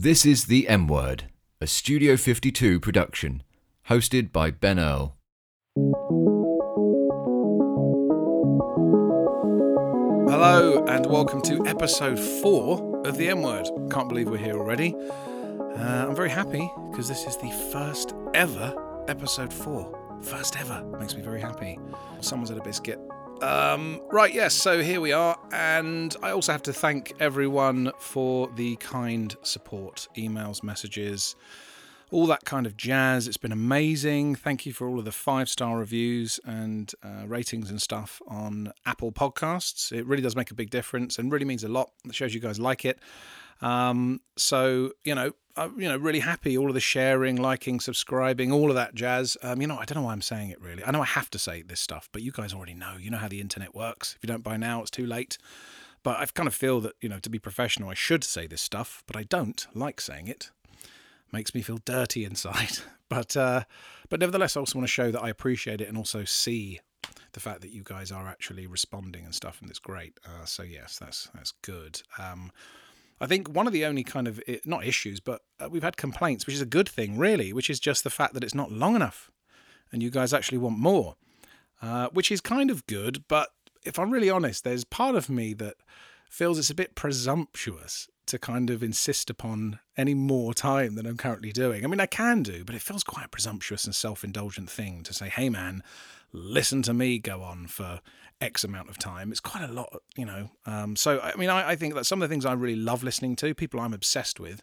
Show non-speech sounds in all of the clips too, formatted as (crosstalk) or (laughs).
This is The M Word, a Studio 52 production, hosted by Ben Earl. Hello and welcome to episode four of the M Word. Can't believe we're here already. Uh, I'm very happy because this is the first ever episode four. First ever. Makes me very happy. Someone's had a biscuit. Um, right, yes, so here we are. And I also have to thank everyone for the kind support emails, messages, all that kind of jazz. It's been amazing. Thank you for all of the five star reviews and uh, ratings and stuff on Apple Podcasts. It really does make a big difference and really means a lot. It shows you guys like it. Um, so you know, I'm you know really happy. All of the sharing, liking, subscribing, all of that jazz. Um, you know, I don't know why I'm saying it really. I know I have to say this stuff, but you guys already know. You know how the internet works. If you don't by now, it's too late. But I kind of feel that you know to be professional, I should say this stuff, but I don't like saying it makes me feel dirty inside. (laughs) But uh, but nevertheless, I also want to show that I appreciate it and also see the fact that you guys are actually responding and stuff, and it's great. Uh, so yes, that's that's good. Um, I think one of the only kind of not issues, but uh, we've had complaints, which is a good thing, really, which is just the fact that it's not long enough, and you guys actually want more, uh, which is kind of good. But if I'm really honest, there's part of me that feels it's a bit presumptuous to kind of insist upon any more time than I'm currently doing. I mean, I can do, but it feels quite a presumptuous and self indulgent thing to say, hey, man, listen to me go on for X amount of time. It's quite a lot, you know. Um, so, I mean, I, I, think that some of the things I really love listening to, people I'm obsessed with,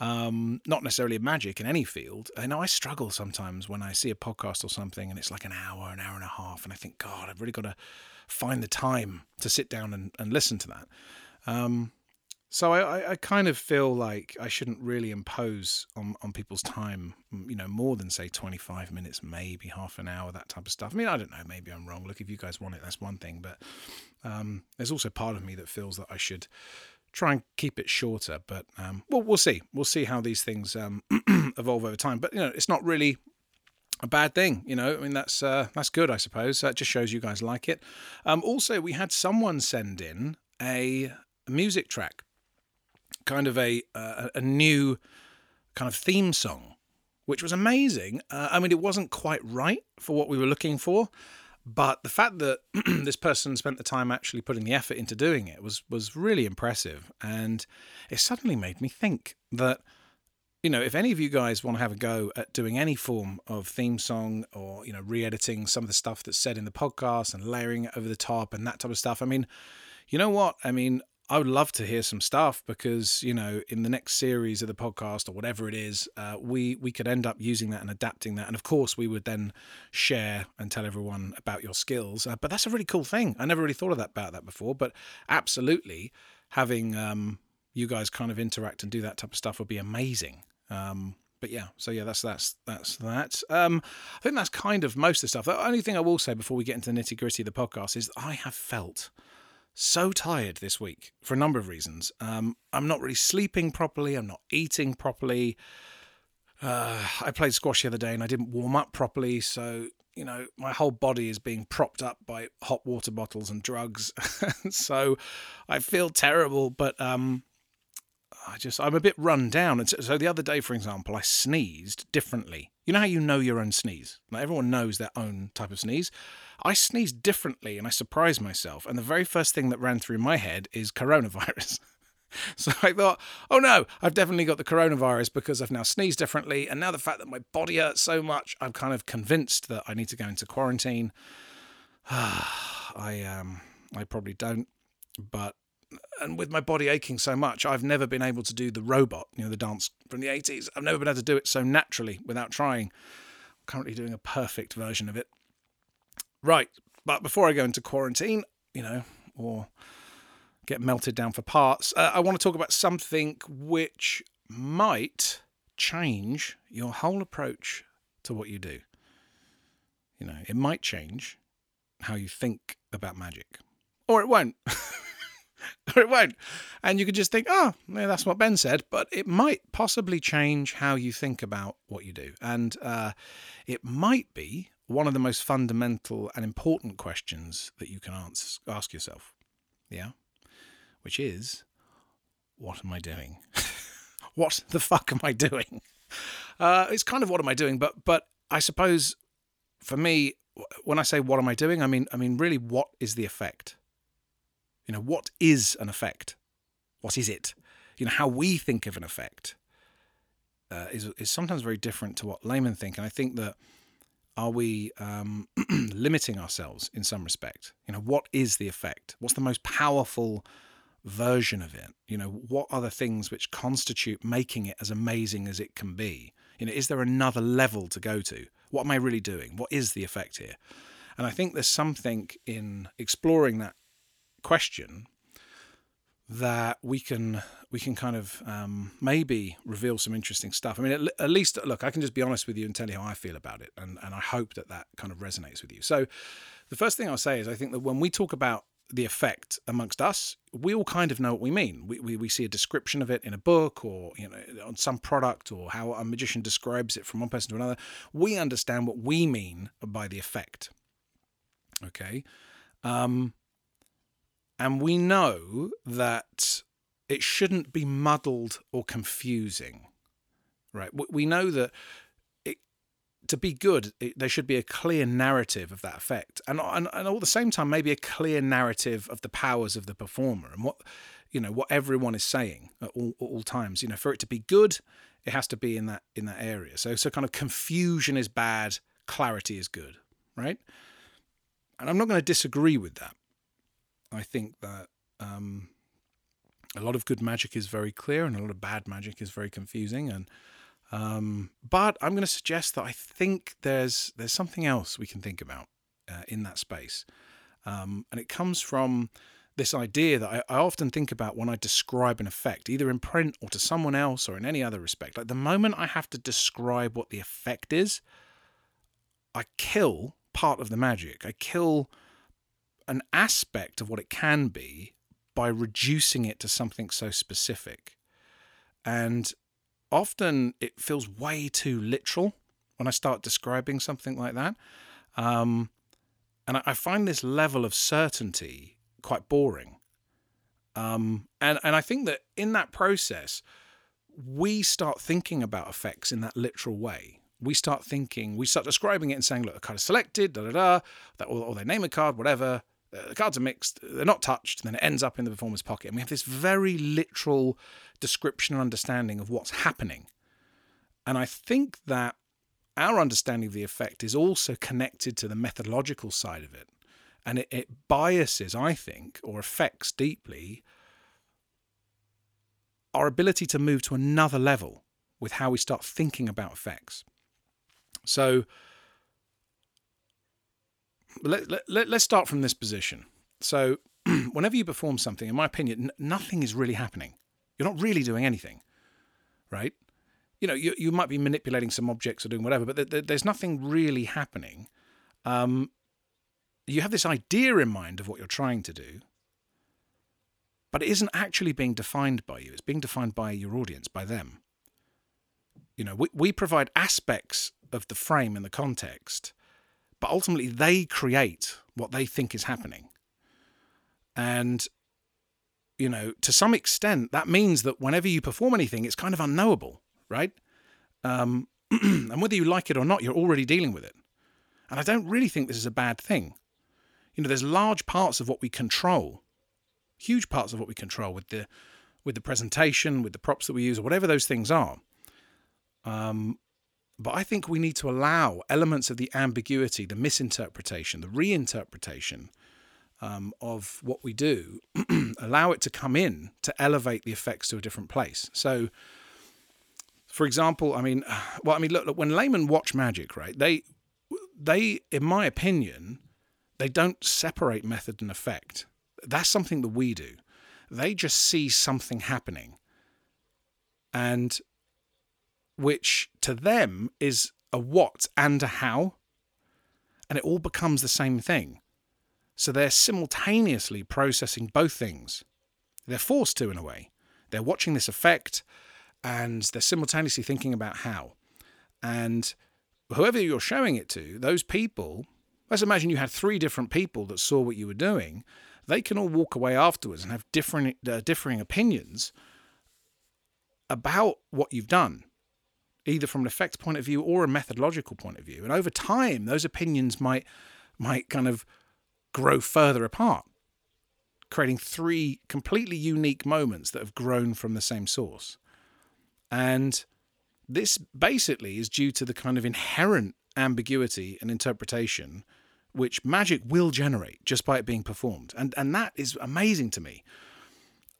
um, not necessarily magic in any field. I know I struggle sometimes when I see a podcast or something and it's like an hour, an hour and a half, and I think, God, I've really got to find the time to sit down and, and listen to that. Um, so I, I kind of feel like I shouldn't really impose on, on people's time, you know, more than say 25 minutes, maybe half an hour, that type of stuff. I mean, I don't know, maybe I'm wrong. Look, if you guys want it, that's one thing. But um, there's also part of me that feels that I should try and keep it shorter. But um, well, we'll see. We'll see how these things um, (clears throat) evolve over time. But you know, it's not really a bad thing, you know. I mean, that's uh, that's good, I suppose. That just shows you guys like it. Um, also, we had someone send in a music track kind of a uh, a new kind of theme song, which was amazing. Uh, I mean, it wasn't quite right for what we were looking for, but the fact that (clears throat) this person spent the time actually putting the effort into doing it was was really impressive, and it suddenly made me think that. You know, if any of you guys want to have a go at doing any form of theme song or, you know, re editing some of the stuff that's said in the podcast and layering it over the top and that type of stuff, I mean, you know what? I mean, I would love to hear some stuff because you know in the next series of the podcast or whatever it is, uh, we we could end up using that and adapting that, and of course we would then share and tell everyone about your skills. Uh, but that's a really cool thing. I never really thought of that about that before, but absolutely having um, you guys kind of interact and do that type of stuff would be amazing. Um, but yeah, so yeah, that's that's that's that. Um, I think that's kind of most of the stuff. The only thing I will say before we get into the nitty gritty of the podcast is I have felt so tired this week for a number of reasons. Um, I'm not really sleeping properly. I'm not eating properly. Uh, I played squash the other day and I didn't warm up properly, so you know my whole body is being propped up by hot water bottles and drugs. (laughs) so I feel terrible, but um, I just I'm a bit run down. And so, the other day, for example, I sneezed differently. You know how you know your own sneeze? Like everyone knows their own type of sneeze. I sneezed differently and I surprised myself. And the very first thing that ran through my head is coronavirus. (laughs) so I thought, oh no, I've definitely got the coronavirus because I've now sneezed differently. And now the fact that my body hurts so much, I'm kind of convinced that I need to go into quarantine. (sighs) I um I probably don't, but and with my body aching so much, I've never been able to do the robot, you know, the dance from the 80s. I've never been able to do it so naturally without trying. I'm currently doing a perfect version of it. Right, but before I go into quarantine, you know, or get melted down for parts, uh, I want to talk about something which might change your whole approach to what you do. You know, it might change how you think about magic, or it won't. (laughs) or it won't. And you could just think, oh, yeah, that's what Ben said. But it might possibly change how you think about what you do. And uh, it might be one of the most fundamental and important questions that you can ask, yourself. Yeah? Which is, what am I doing? (laughs) what the fuck am I doing? Uh, it's kind of what am I doing, but but I suppose for me, when I say what am I doing, I mean I mean really what is the effect? You know, what is an effect? What is it? You know, how we think of an effect uh, is is sometimes very different to what laymen think, and I think that are we um, (clears throat) limiting ourselves in some respect? You know, what is the effect? What's the most powerful version of it? You know, what are the things which constitute making it as amazing as it can be? You know, is there another level to go to? What am I really doing? What is the effect here? And I think there's something in exploring that question that we can we can kind of um, maybe reveal some interesting stuff. I mean, at, at, least look, I can just be honest with you and tell you how I feel about it, and and I hope that that kind of resonates with you. So, the first thing I'll say is I think that when we talk about the effect amongst us, we all kind of know what we mean. We, we, we see a description of it in a book or you know on some product or how a magician describes it from one person to another. We understand what we mean by the effect. Okay. Um, and we know that it shouldn't be muddled or confusing, right? We know that it, to be good, it, there should be a clear narrative of that effect, and, and and all the same time, maybe a clear narrative of the powers of the performer and what you know what everyone is saying at all, at all times. You know, for it to be good, it has to be in that in that area. So so kind of confusion is bad, clarity is good, right? And I'm not going to disagree with that. I think that um, a lot of good magic is very clear and a lot of bad magic is very confusing. And um, but I'm going to suggest that I think there's there's something else we can think about uh, in that space, um, and it comes from this idea that I, I, often think about when I describe an effect, either in print or to someone else or in any other respect. Like the moment I have to describe what the effect is, I kill part of the magic. I kill an aspect of what it can be by reducing it to something so specific. And often it feels way too literal when I start describing something like that. Um, and I find this level of certainty quite boring. Um, and, and I think that in that process, we start thinking about effects in that literal way. We start thinking, we start describing it and saying, look, a card is selected, da da da, or, or they name a card, whatever, Uh, the cards are mixed, they're not touched, then it ends up in the performer's pocket. And we have this very literal description and understanding of what's happening. And I think that our understanding of the effect is also connected to the methodological side of it. And it, it biases, I think, or affects deeply our ability to move to another level with how we start thinking about effects. So, let, let, let, us start from this position. So, (clears throat) whenever you perform something, in my opinion, n- nothing is really happening. You're not really doing anything, right? You know, you, you might be manipulating some objects or doing whatever, but th- th- there's nothing really happening. Um, you have this idea in mind of what you're trying to do, but it isn't actually being defined by you. It's being defined by your audience, by them. You know, we, we provide aspects of the frame and the context, but ultimately they create what they think is happening. And, you know, to some extent, that means that whenever you perform anything, it's kind of unknowable, right? Um, (clears throat) and whether you like it or not, you're already dealing with it. And I don't really think this is a bad thing. You know, there's large parts of what we control, huge parts of what we control with the with the presentation, with the props that we use, or whatever those things are. Um, but I think we need to allow elements of the ambiguity, the misinterpretation, the reinterpretation um, of what we do, (clears throat) allow it to come in to elevate the effects to a different place. So, for example, I mean, (sighs) well, I mean, look, look when laymen watch magic, right? They, they, in my opinion, they don't separate method and effect. That's something that we do. They just see something happening, and which to them is a what and a how, and it all becomes the same thing. So they're simultaneously processing both things. They're forced to, in a way. They're watching this effect and they're simultaneously thinking about how. And whoever you're showing it to, those people, let's imagine you had three different people that saw what you were doing. They can all walk away afterwards and have different, uh, differing opinions about what you've done, either from an effects point of view or a methodological point of view. And over time, those opinions might might kind of grow further apart, creating three completely unique moments that have grown from the same source. And this basically is due to the kind of inherent ambiguity and interpretation which magic will generate just by it being performed. And and that is amazing to me.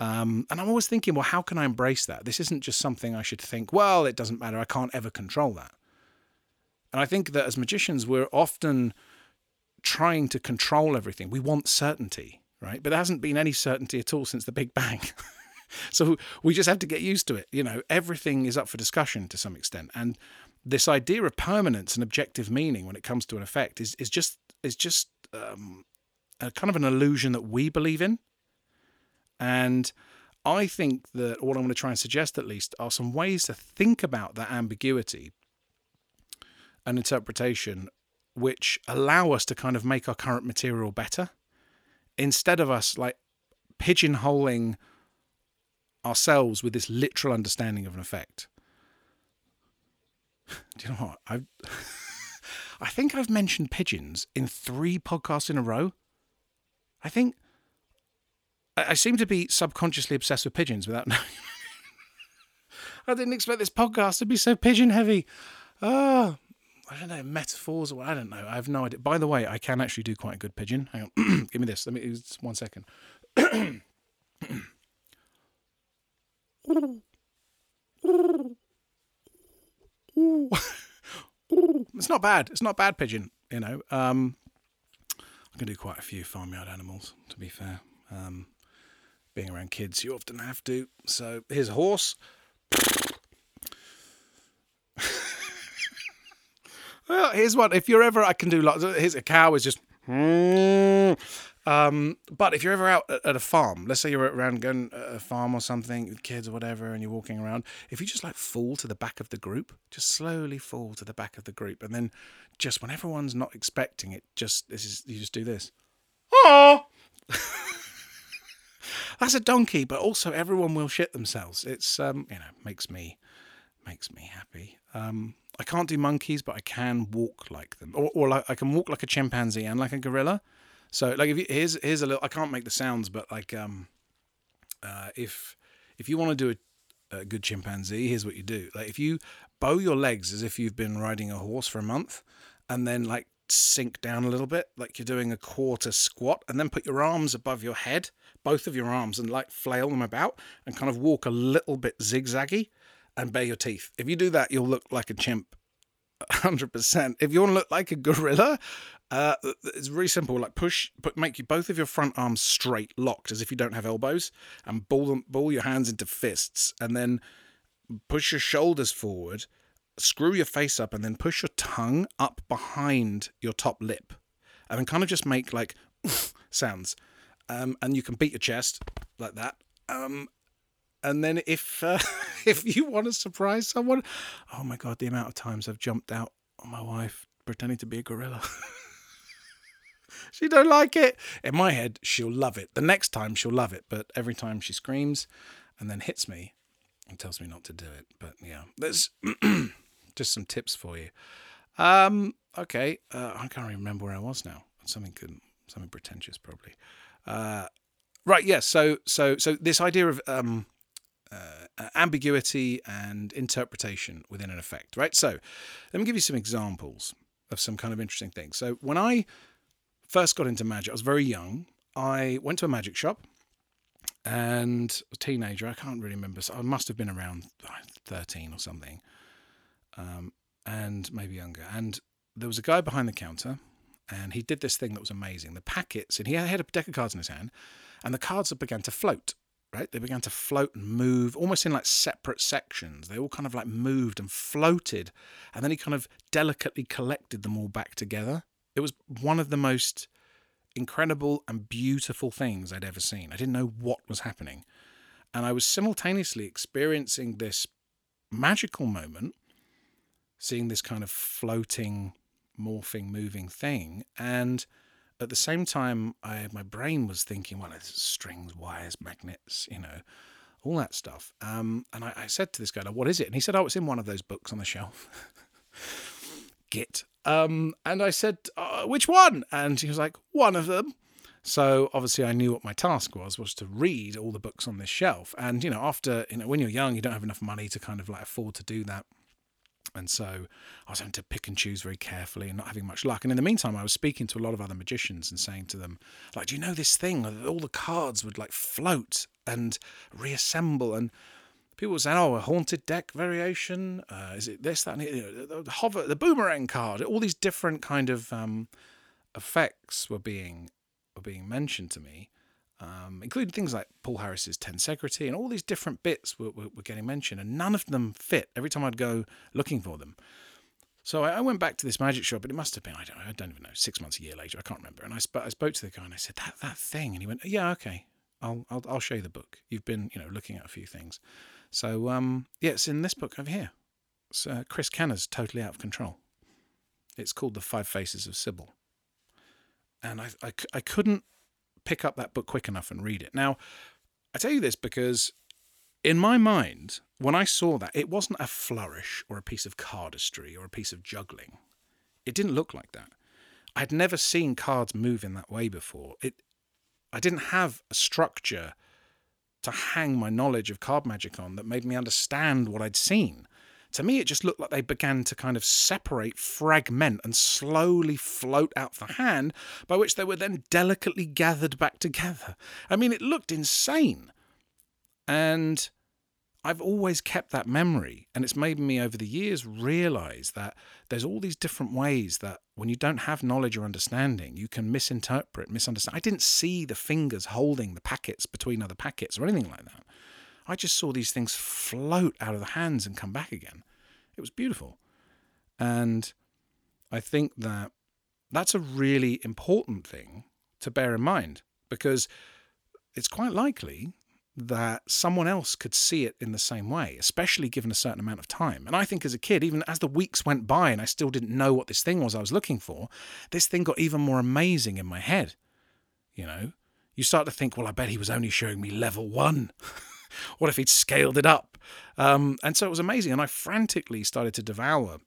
Um, and I'm always thinking, well, how can I embrace that? This isn't just something I should think, well, it doesn't matter. I can't ever control that. And I think that as magicians, we're often trying to control everything. We want certainty, right? But there hasn't been any certainty at all since the Big Bang. (laughs) so we just have to get used to it. You know, everything is up for discussion to some extent. And this idea of permanence and objective meaning when it comes to an effect is, is just is just um, a kind of an illusion that we believe in. And I think that what I'm going to try and suggest, at least, are some ways to think about that ambiguity and interpretation which allow us to kind of make our current material better instead of us like pigeonholing ourselves with this literal understanding of an effect. (sighs) Do you know what? I (laughs) I think I've mentioned pigeons in three podcasts in a row. I think I, seem to be subconsciously obsessed with pigeons without (laughs) knowing. I didn't expect this podcast to be so pigeon heavy. Ah, I don't know, metaphors or I don't know. I have no idea. By the way, I can actually do quite a good pigeon. Hang on. (clears throat) Give me this. Let me just one second. (coughs) it's not bad. It's not bad pigeon, you know. Um, I can do quite a few farmyard animals, to be fair. Um, being around kids, you often have to. So here's a horse. well, here's one. If you're ever, I can do lots. Here's a cow is just. Um, but if you're ever out at a farm, let's say you're around going a farm or something with kids or whatever, and you're walking around, if you just like fall to the back of the group, just slowly fall to the back of the group, and then just when everyone's not expecting it, just this is you just do this. Oh, that's a donkey, but also everyone will shit themselves. It's um, you know, makes me makes me happy. Um, I can't do monkeys, but I can walk like them, or, or like I can walk like a chimpanzee and like a gorilla. So like if you, here's here's a little I can't make the sounds, but like um uh, if if you want to do a, a good chimpanzee, here's what you do. Like if you bow your legs as if you've been riding a horse for a month, and then like sink down a little bit, like you're doing a quarter squat, and then put your arms above your head, both of your arms, and like flail them about, and kind of walk a little bit zigzaggy, and bare your teeth. If you do that, you'll look like a chimp. (laughs) 100%. If you want to look like a gorilla, uh, it's really simple. Like push, put, make you both of your front arms straight, locked, as if you don't have elbows, and ball them, ball your hands into fists, and then push your shoulders forward, screw your face up, and then push your tongue up behind your top lip, and then kind of just make like (laughs) sounds. Um, and you can beat your chest like that. Um, and then if uh, (laughs) if you want to surprise someone, oh my god, the amount of times I've jumped out on my wife pretending to be a gorilla. (laughs) she don't like it. In my head, she'll love it. The next time she'll love it, but every time she screams and then hits me and tells me not to do it. But yeah, there's (clears throat) just some tips for you. Um, okay, uh, I can't remember where I was now. Something good, something pretentious, probably. Uh, right, yes. Yeah, so, so, so this idea of um, uh, ambiguity and interpretation within an effect, right? So, let me give you some examples of some kind of interesting things. So, when I first got into magic, I was very young. I went to a magic shop and a teenager, I can't really remember. So I must have been around 13 or something, um, and maybe younger. And there was a guy behind the counter, and he did this thing that was amazing. The packets, and he had a deck of cards in his hand, and the cards began to float. Right, they began to float and move, almost in like separate sections. They all kind of like moved and floated, and then he kind of delicately collected them all back together. It was one of the most incredible and beautiful things I'd ever seen. I didn't know what was happening. And I was simultaneously experiencing this magical moment, seeing this kind of floating, morphing, moving thing. And at the same time, I, my brain was thinking, well, it's strings, wires, magnets, you know, all that stuff. Um, and I, I said to this guy, "What is it?" And he said, "Oh, it's in one of those books on the shelf." (laughs) Git. Um, and I said, uh, "Which one?" And he was like, "One of them." So obviously, I knew what my task was was to read all the books on this shelf. And you know, after you know, when you're young, you don't have enough money to kind of like afford to do that. And so I was having to pick and choose very carefully and not having much luck. And in the meantime, I was speaking to a lot of other magicians and saying to them, like, do you know this thing? All the cards would like float and reassemble. And people were saying, oh, a haunted deck variation. Uh, is it this, that, and you know, the hover, the boomerang card? All these different kind of um, effects were being were being mentioned to me um, including things like Paul Harris's Ten Tensegrity and all these different bits were, were, were, getting mentioned, and none of them fit every time I'd go looking for them. So I, I, went back to this magic shop, but it must have been, I don't I don't even know, six months, a year later, I can't remember. And I, sp- I spoke to the guy and I said, that, that thing. And he went, yeah, okay, I'll, I'll, I'll show you the book. You've been, you know, looking at a few things. So, um, yeah, it's in this book over here. It's uh, Chris Kenner's Totally Out of Control. It's called The Five Faces of Sybil. And I, I, I couldn't pick up that book quick enough and read it. Now, I tell you this because in my mind, when I saw that, it wasn't a flourish or a piece of cardistry or a piece of juggling. It didn't look like that. I'd never seen cards move in that way before. It, I didn't have a structure to hang my knowledge of card magic on that made me understand what I'd seen. To me, it just looked like they began to kind of separate, fragment, and slowly float out the hand, by which they were then delicately gathered back together. I mean, it looked insane. And I've always kept that memory, and it's made me over the years realize that there's all these different ways that when you don't have knowledge or understanding, you can misinterpret, misunderstand. I didn't see the fingers holding the packets between other packets or anything like that. I just saw these things float out of the hands and come back again. It was beautiful. And I think that that's a really important thing to bear in mind because it's quite likely that someone else could see it in the same way, especially given a certain amount of time. And I think as a kid, even as the weeks went by and I still didn't know what this thing was I was looking for, this thing got even more amazing in my head. You know, you start to think, well, I bet he was only showing me level one. (laughs) what if he'd scaled it up? Um, and so it was amazing. And I frantically started to devour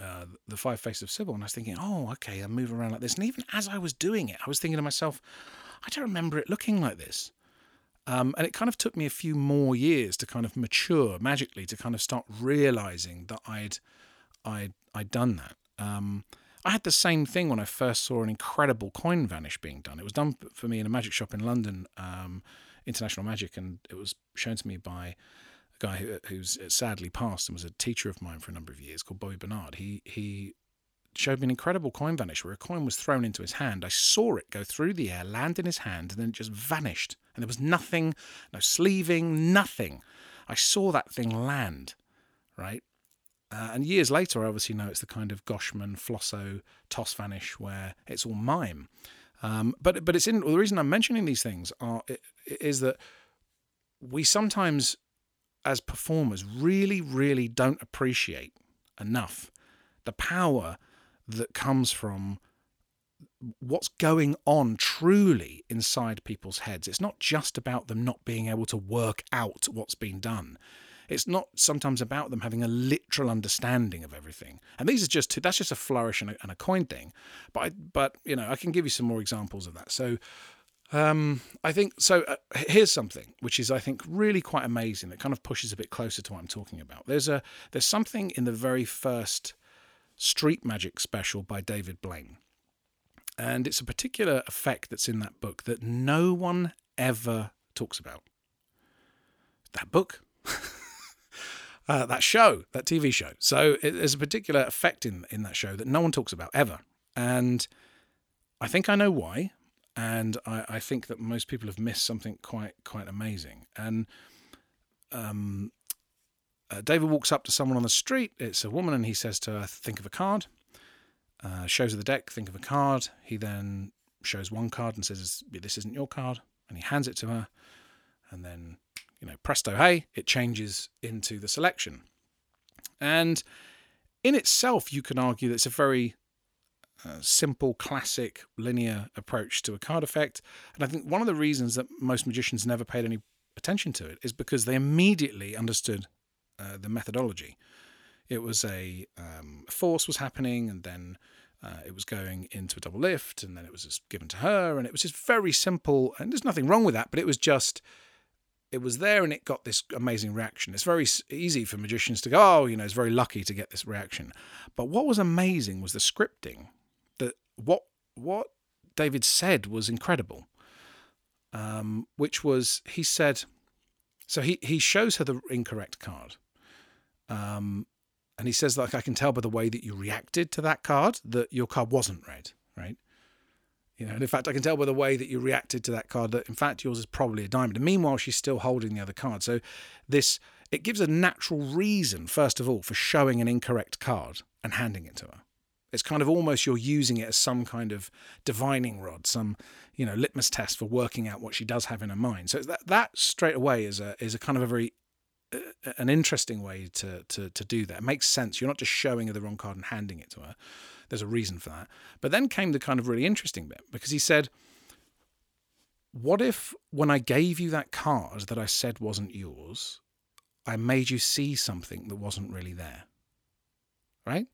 uh, the Five Faces of Sybil. And I was thinking, oh, okay, I'm moving around like this. And even as I was doing it, I was thinking to myself, I don't remember it looking like this. Um, and it kind of took me a few more years to kind of mature magically to kind of start realizing that I'd I'd I'd done that. Um, I had the same thing when I first saw an incredible coin vanish being done. It was done for me in a magic shop in London um, international magic, and it was shown to me by a guy who, who's sadly passed and was a teacher of mine for a number of years called Bobby Bernard. He he showed me an incredible coin vanish where a coin was thrown into his hand. I saw it go through the air, land in his hand, and then it just vanished. And there was nothing, no sleeving, nothing. I saw that thing land, right? Uh, and years later, I obviously know it's the kind of Goshman, Flosso, toss vanish where it's all mime. Um, but but it's in well, the reason I'm mentioning these things are is that we sometimes, as performers, really really don't appreciate enough the power that comes from what's going on truly inside people's heads. It's not just about them not being able to work out what's been done. It's not sometimes about them having a literal understanding of everything. And these are just that's just a flourish and a, and a coin thing. But I, but you know, I can give you some more examples of that. So um, I think so. Uh, here's something which is, I think, really quite amazing. That kind of pushes a bit closer to what I'm talking about. There's a there's something in the very first Street Magic special by David Blaine, and it's a particular effect that's in that book that no one ever talks about. That book. (laughs) uh, that show, that TV show. So it, there's a particular effect in in that show that no one talks about ever, and I think I know why. And I, I think that most people have missed something quite quite amazing. And um, uh, David walks up to someone on the street. It's a woman, and he says to her, "Think of a card." Uh, shows her the deck. Think of a card. He then shows one card and says, "This isn't your card," and he hands it to her. And then you know, presto hey, it changes into the selection. And in itself, you can argue that it's a very uh, simple, classic, linear approach to a card effect. And I think one of the reasons that most magicians never paid any attention to it is because they immediately understood uh, the methodology. It was a um, force was happening, and then uh, it was going into a double lift, and then it was just given to her, and it was just very simple. And there's nothing wrong with that, but it was just it was there, and it got this amazing reaction. It's very easy for magicians to go, oh, you know, it's very lucky to get this reaction. But what was amazing was the scripting. That what what David said was incredible. Um, which was he said, so he he shows her the incorrect card. Um, and he says, like, I can tell by the way that you reacted to that card that your card wasn't red, right? You know, and in fact, I can tell by the way that you reacted to that card that, in fact, yours is probably a diamond. And meanwhile, she's still holding the other card. So this it gives a natural reason, first of all, for showing an incorrect card and handing it to her. It's kind of almost you're using it as some kind of divining rod, some you know litmus test for working out what she does have in her mind. So that that straight away is a is a kind of a very an interesting way to, to to do that. It makes sense. You're not just showing her the wrong card and handing it to her. There's a reason for that. But then came the kind of really interesting bit because he said, "What if when I gave you that card that I said wasn't yours, I made you see something that wasn't really there?" Right?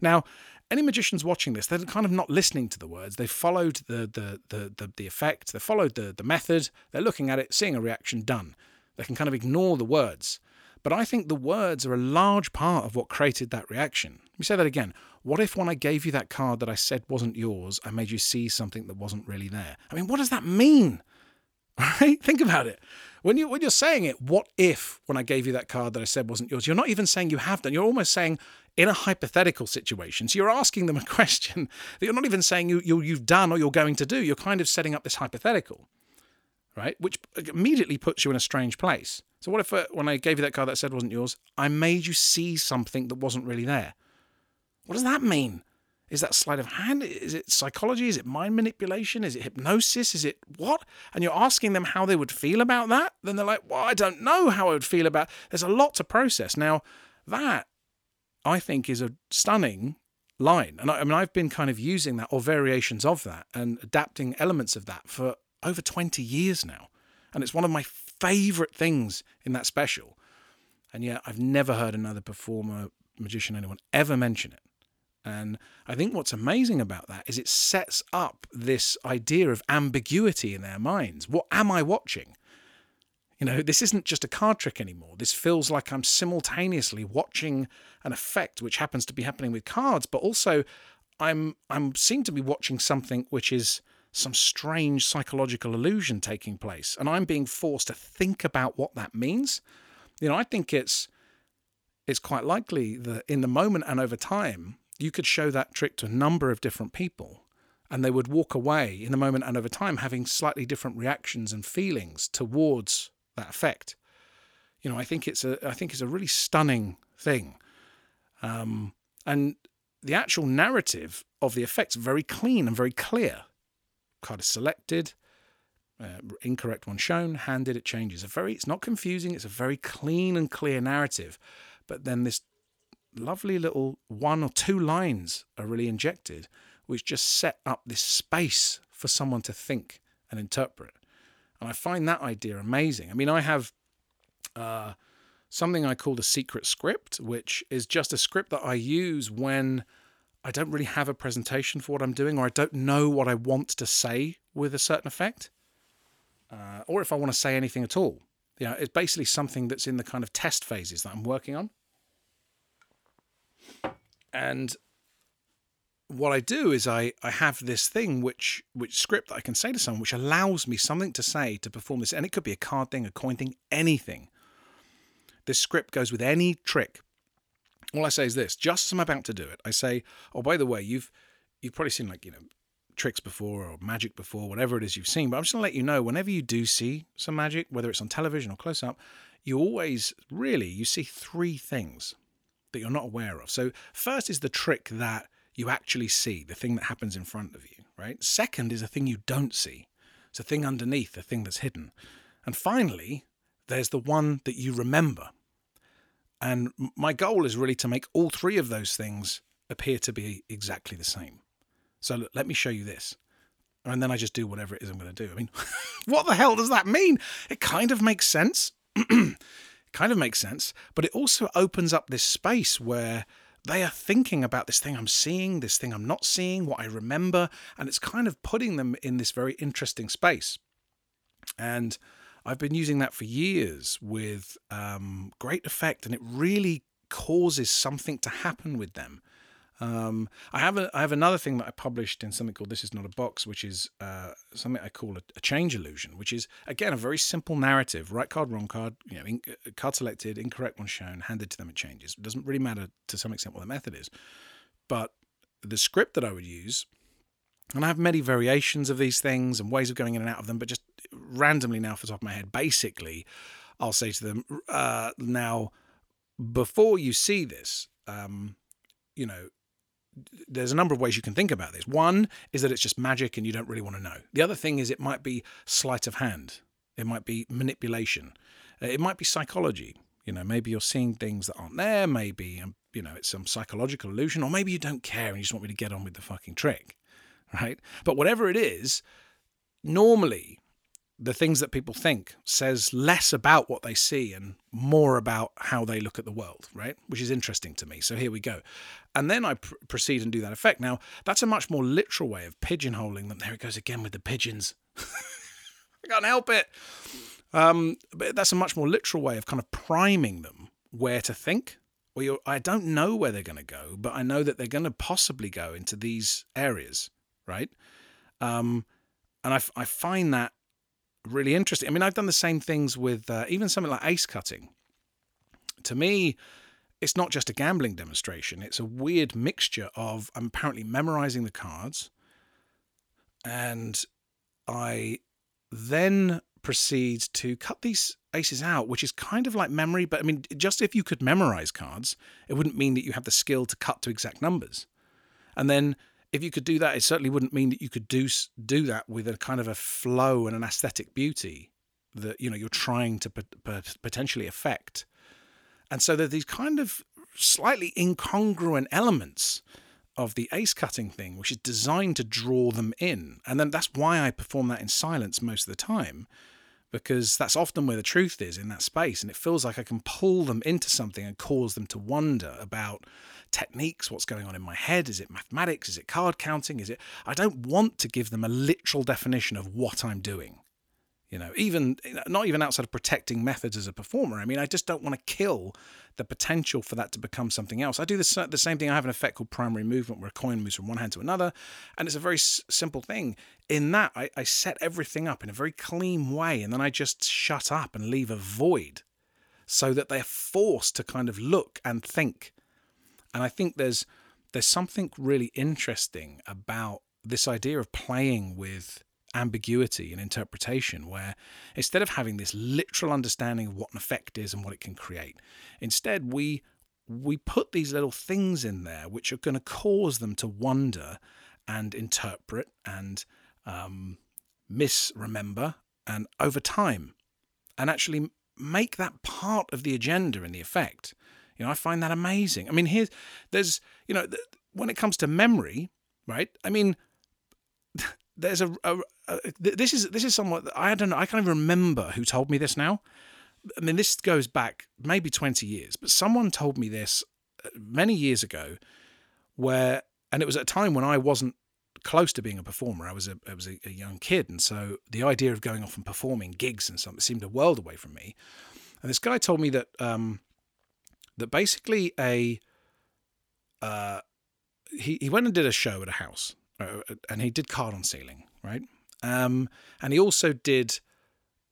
Now, any magicians watching this, they're kind of not listening to the words. They've followed the the the the, the effect. They followed the the method. They're looking at it, seeing a reaction, done. They can kind of ignore the words. But I think the words are a large part of what created that reaction. Let me say that again. What if when I gave you that card that I said wasn't yours, I made you see something that wasn't really there? I mean, what does that mean? (laughs) Right? Think about it. When you when you're saying it, what if when I gave you that card that I said wasn't yours? You're not even saying you have done. You're almost saying in a hypothetical situation. So you're asking them a (laughs) question that you're not even saying you, you you've done or you're going to do. You're kind of setting up this hypothetical right? Which immediately puts you in a strange place. So, what if uh, when I gave you that card that said wasn't yours, I made you see something that wasn't really there? What does that mean? Is that sleight of hand? Is it psychology? Is it mind manipulation? Is it hypnosis? Is it what? And you're asking them how they would feel about that? Then they're like, well, I don't know how I would feel about. There's a lot to process. Now, that I think is a stunning line. And I, I mean, I've been kind of using that or variations of that and adapting elements of that for over 20 years now. And it's one of my favourite things in that special. And yet I've never heard another performer, magician, anyone ever mention it. And I think what's amazing about that is it sets up this idea of ambiguity in their minds. What am I watching? You know, this isn't just a card trick anymore. This feels like I'm simultaneously watching an effect which happens to be happening with cards, but also I'm I'm seem to be watching something which is some strange psychological illusion taking place. And I'm being forced to think about what that means. You know, I think it's it's quite likely that in the moment and over time, you could show that trick to a number of different people and they would walk away in the moment and over time having slightly different reactions and feelings towards that effect. You know, I think it's a I think it's a really stunning thing. Um, and the actual narrative of the effect's very clean and very clear card is selected, uh, incorrect one shown, handed, it changes. A very, it's not confusing. It's a very clean and clear narrative. But then this lovely little one or two lines are really injected, which just set up this space for someone to think and interpret. And I find that idea amazing. I mean, I have uh, something I call the secret script, which is just a script that I use when I don't really have a presentation for what I'm doing, or I don't know what I want to say with a certain effect, uh, or if I want to say anything at all. You know, it's basically something that's in the kind of test phases that I'm working on. And what I do is I, I have this thing which which script that I can say to someone which allows me something to say to perform this and it could be a card thing, a coin thing, anything. This script goes with any trick all I say is this: just as I'm about to do it, I say, "Oh, by the way, you've you've probably seen like you know tricks before or magic before, whatever it is you've seen. But I'm just gonna let you know, whenever you do see some magic, whether it's on television or close up, you always really you see three things that you're not aware of. So first is the trick that you actually see, the thing that happens in front of you, right? Second is a thing you don't see. It's a thing underneath, the thing that's hidden. And finally, there's the one that you remember, and my goal is really to make all three of those things appear to be exactly the same. So let me show you this. and then I just do whatever it is I'm going to do. I mean, (laughs) what the hell does that mean? It kind of makes sense. (clears throat) kind of makes sense, but it also opens up this space where they are thinking about this thing I'm seeing, this thing I'm not seeing, what I remember, and it's kind of putting them in this very interesting space. And I've been using that for years with um, great effect, and it really causes something to happen with them. Um, I have a, I have another thing that I published in something called "This Is Not a Box," which is uh, something I call a, a, change illusion, which is again a very simple narrative: right card, wrong card, you know, in, uh, card selected, incorrect one shown, handed to them, it changes. It doesn't really matter to some extent what the method is, but the script that I would use, and I have many variations of these things and ways of going in and out of them, but just randomly now, for the top of my head, basically, I'll say to them uh, now, before you see this. Um, you know, there's a number of ways you can think about this. One is that it's just magic and you don't really want to know. The other thing is it might be sleight of hand. It might be manipulation. Uh, it might be psychology. You know, maybe you're seeing things that aren't there. Maybe, um, you know, it's some psychological illusion, or maybe you don't care and you just want me to get on with the fucking trick, right? But whatever it is, normally the things that people think says less about what they see and more about how they look at the world, right? Which is interesting to me. So here we go. And then I pr- proceed and do that effect. Now, that's a much more literal way of pigeonholing them. There it goes again with the pigeons. (laughs) I can't help it. Um, but that's a much more literal way of kind of priming them where to think. Well, I don't know where they're going to go, but I know that they're going to possibly go into these areas, right? Um, and I, I find that really interesting. I mean, I've done the same things with uh, even something like ace cutting. To me, it's not just a gambling demonstration, it's a weird mixture of I'm apparently memorizing the cards and I then proceed to cut these aces out, which is kind of like memory. But I mean, just if you could memorize cards, it wouldn't mean that you have the skill to cut to exact numbers. And then if you could do that, it certainly wouldn't mean that you could do do that with a kind of a flow and an aesthetic beauty that you know you're trying to potentially affect. And so there are these kind of slightly incongruent elements of the ace cutting thing, which is designed to draw them in. And then that's why I perform that in silence most of the time, because that's often where the truth is in that space. And it feels like I can pull them into something and cause them to wonder about techniques, what's going on in my head. Is it mathematics? Is it card counting? Is it. I don't want to give them a literal definition of what I'm doing. You know, even not even outside of protecting methods as a performer. I mean, I just don't want to kill the potential for that to become something else. I do the, the same thing. I have an effect called primary movement where a coin moves from one hand to another. And it's a very s- simple thing. In that, I, I set everything up in a very clean way. And then I just shut up and leave a void so that they're forced to kind of look and think and I think there's there's something really interesting about this idea of playing with ambiguity and interpretation where instead of having this literal understanding of what an effect is and what it can create instead we we put these little things in there which are going to cause them to wonder and interpret and um, misremember and over time and actually make that part of the agenda in the effect you know, I find that amazing. I mean, here's there's you know, when it comes to memory, right? I mean, (laughs) there's a, a, a this is this is somewhat I don't know. I can't even remember who told me this now. I mean, this goes back maybe 20 years, but someone told me this uh, many years ago, where and it was at a time when I wasn't close to being a performer. I was a I was a, a young kid, and so the idea of going off and performing gigs and something seemed a world away from me. And this guy told me that um, that basically a uh, he he went and did a show at a house, uh, and he did card on ceiling, right? Um, and he also did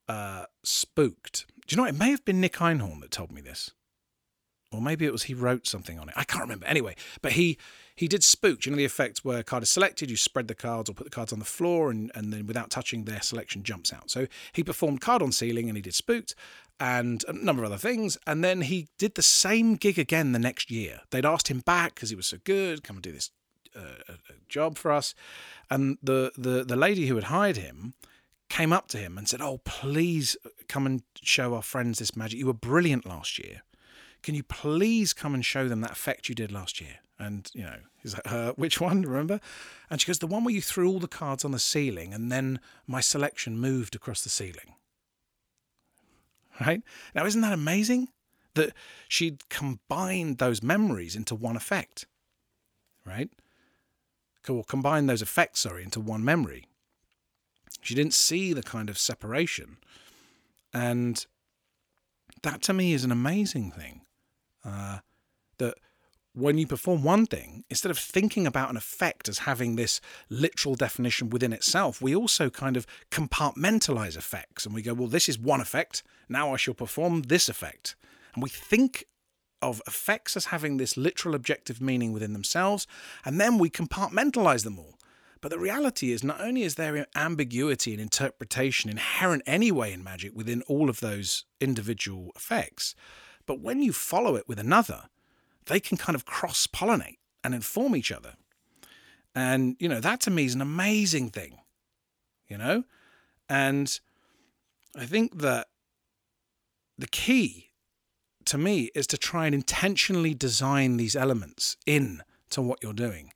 uh, spooked. Do you know? What? It may have been Nick Einhorn that told me this, or maybe it was he wrote something on it. I can't remember. Anyway, but he he did spooked. You know the effect where a card is selected, you spread the cards or put the cards on the floor, and and then without touching their selection jumps out. So he performed card on ceiling, and he did spooked, and a number of other things. And then he did the same gig again the next year. They'd asked him back because he was so good, come and do this uh, job for us. And the, the, the lady who had hired him came up to him and said, Oh, please come and show our friends this magic. You were brilliant last year. Can you please come and show them that effect you did last year? And, you know, he's like, uh, which one? Remember? And she goes, the one where you threw all the cards on the ceiling and then my selection moved across the ceiling. Right? Now, isn't that amazing? That she'd combined those memories into one effect. Right? Or combine those effects, sorry, into one memory. She didn't see the kind of separation. And that to me is an amazing thing. Uh, that when you perform one thing, instead of thinking about an effect as having this literal definition within itself, we also kind of compartmentalize effects and we go, well, this is one effect. Now I shall perform this effect. And we think of effects as having this literal objective meaning within themselves, and then we compartmentalize them all. But the reality is, not only is there ambiguity and interpretation inherent anyway in magic within all of those individual effects, but when you follow it with another, they can kind of cross pollinate and inform each other. And, you know, that to me is an amazing thing, you know? And I think that the key to me is to try and intentionally design these elements in to what you're doing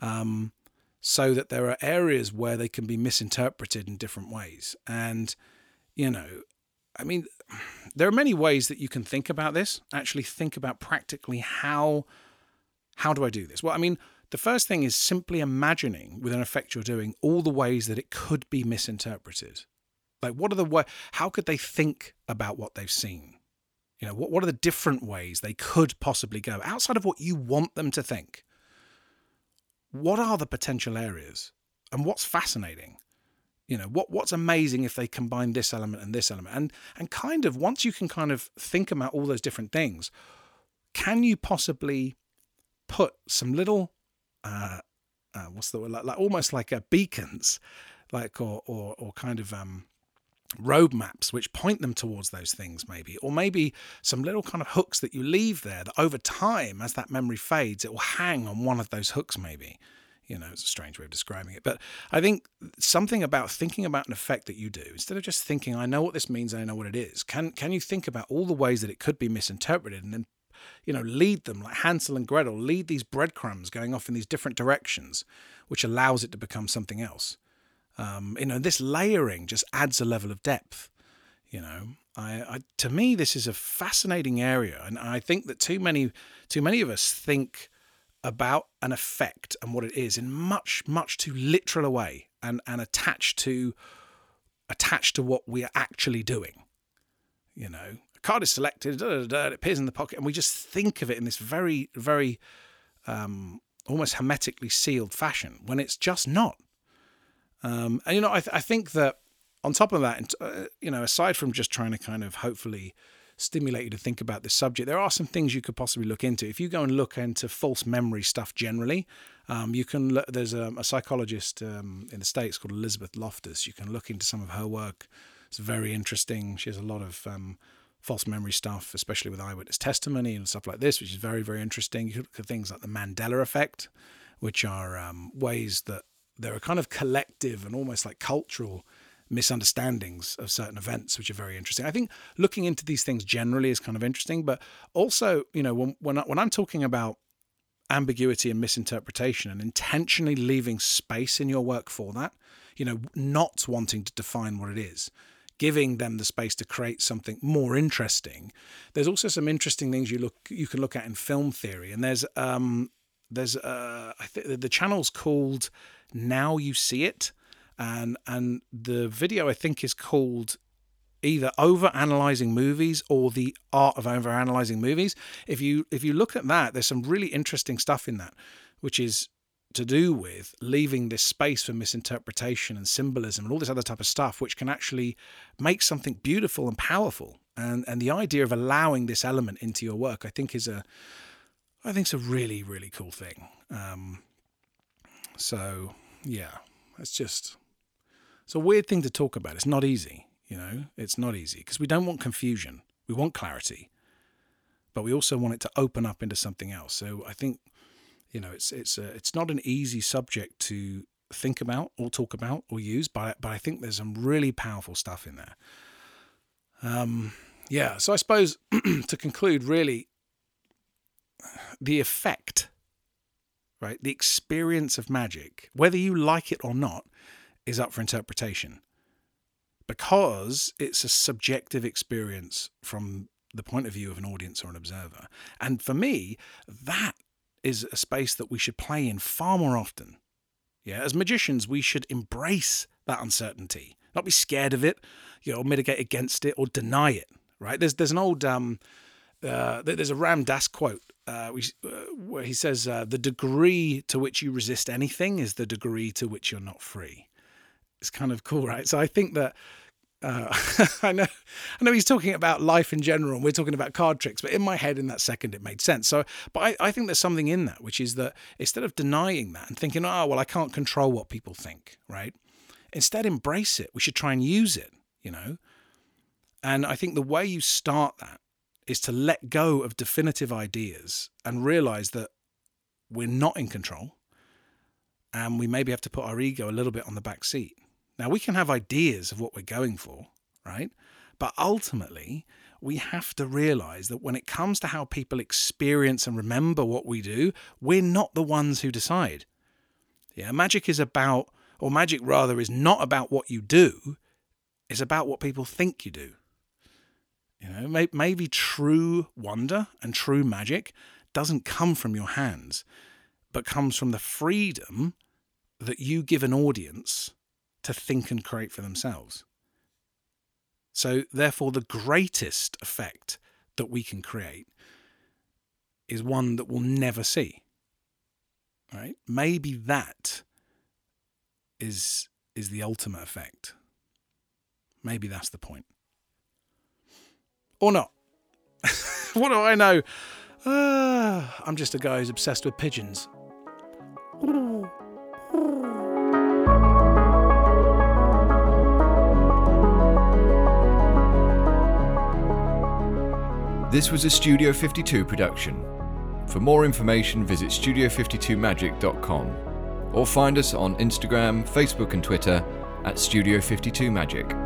um, so that there are areas where they can be misinterpreted in different ways. And, you know, I mean, (sighs) there are many ways that you can think about this. Actually, think about practically how how do I do this? Well, I mean, the first thing is simply imagining with an effect you're doing all the ways that it could be misinterpreted. Like, what are the way? How could they think about what they've seen? You know, what what are the different ways they could possibly go outside of what you want them to think? What are the potential areas, and what's fascinating? you know what what's amazing if they combine this element and this element and and kind of once you can kind of think about all those different things can you possibly put some little uh, uh what's the word like, like almost like a beacons like or or or kind of um road maps which point them towards those things maybe or maybe some little kind of hooks that you leave there that over time as that memory fades it will hang on one of those hooks maybe you know, it's a strange way of describing it. But I think something about thinking about an effect that you do, instead of just thinking, I know what this means, I know what it is, can can you think about all the ways that it could be misinterpreted and then, you know, lead them like Hansel and Gretel, lead these breadcrumbs going off in these different directions, which allows it to become something else. Um, you know, this layering just adds a level of depth. You know, I, I to me this is a fascinating area, and I think that too many too many of us think about an effect and what it is in much much too literal a way and and attached to attached to what we are actually doing you know a card is selected da, da, da, it appears in the pocket and we just think of it in this very very um, almost hermetically sealed fashion when it's just not um, and you know I, th- I think that on top of that uh, you know aside from just trying to kind of hopefully stimulate you to think about this subject, there are some things you could possibly look into. If you go and look into false memory stuff generally, um, you can. Look, there's a, a psychologist um, in the states called Elizabeth Loftus. You can look into some of her work. It's very interesting. She has a lot of um, false memory stuff, especially with eyewitness testimony and stuff like this, which is very very interesting. You could look at things like the Mandela effect, which are um, ways that there are kind of collective and almost like cultural misunderstandings of certain events, which are very interesting. I think looking into these things generally is kind of interesting, but also, you know, when when, I, when I'm talking about ambiguity and misinterpretation and intentionally leaving space in your work for that, you know, not wanting to define what it is, giving them the space to create something more interesting. There's also some interesting things you look you can look at in film theory, and there's um there's uh I think the channel's called Now You See It and and the video I think is called either over analyzing movies or the art of over analyzing movies. If you if you look at that, there's some really interesting stuff in that, which is to do with leaving this space for misinterpretation and symbolism and all this other type of stuff, which can actually make something beautiful and powerful. And and the idea of allowing this element into your work, I think, is a I think it's a really really cool thing. Um, so yeah, it's just it's a weird thing to talk about. It's not easy, you know, it's not easy because we don't want confusion. We want clarity, but we also want it to open up into something else. So I think, you know, it's it's a, it's not an easy subject to think about or talk about or use, but but I think there's some really powerful stuff in there. Um, yeah. So I suppose (clears throat) to conclude, really, the effect right? The experience of magic, whether you like it or not, is up for interpretation because it's a subjective experience from the point of view of an audience or an observer. And for me, that is a space that we should play in far more often. Yeah, as magicians, we should embrace that uncertainty, not be scared of it, you know, mitigate against it or deny it. Right? There's there's an old um, uh, there's a Ram Dass quote uh, uh, where he says, uh, "The degree to which you resist anything is the degree to which you're not free." It's kind of cool, right? So I think that uh, (laughs) I know, I know he's talking about life in general, and we're talking about card tricks. But in my head, in that second, it made sense. So, but I, I think there's something in that, which is that instead of denying that and thinking, "Oh, well, I can't control what people think," right? Instead, embrace it. We should try and use it. You know, and I think the way you start that is to let go of definitive ideas and realize that we're not in control, and we maybe have to put our ego a little bit on the back seat now, we can have ideas of what we're going for, right? But ultimately, we have to realize that when it comes to how people experience and remember what we do, we're not the ones who decide. Yeah, magic is about, or magic rather, is not about what you do, it's about what people think you do. You know, maybe true wonder and true magic doesn't come from your hands, but comes from the freedom that you give an audience to think and create for themselves. So, therefore, the greatest effect that we can create is one that we'll never see. Right? Maybe that is is the ultimate effect. Maybe that's the point. Or not. (laughs) what do I know? Uh, I'm just a guy who's obsessed with pigeons. This was a Studio 52 production. For more information, visit studio52magic.com or find us on Instagram, Facebook, and Twitter at Studio 52 Magic.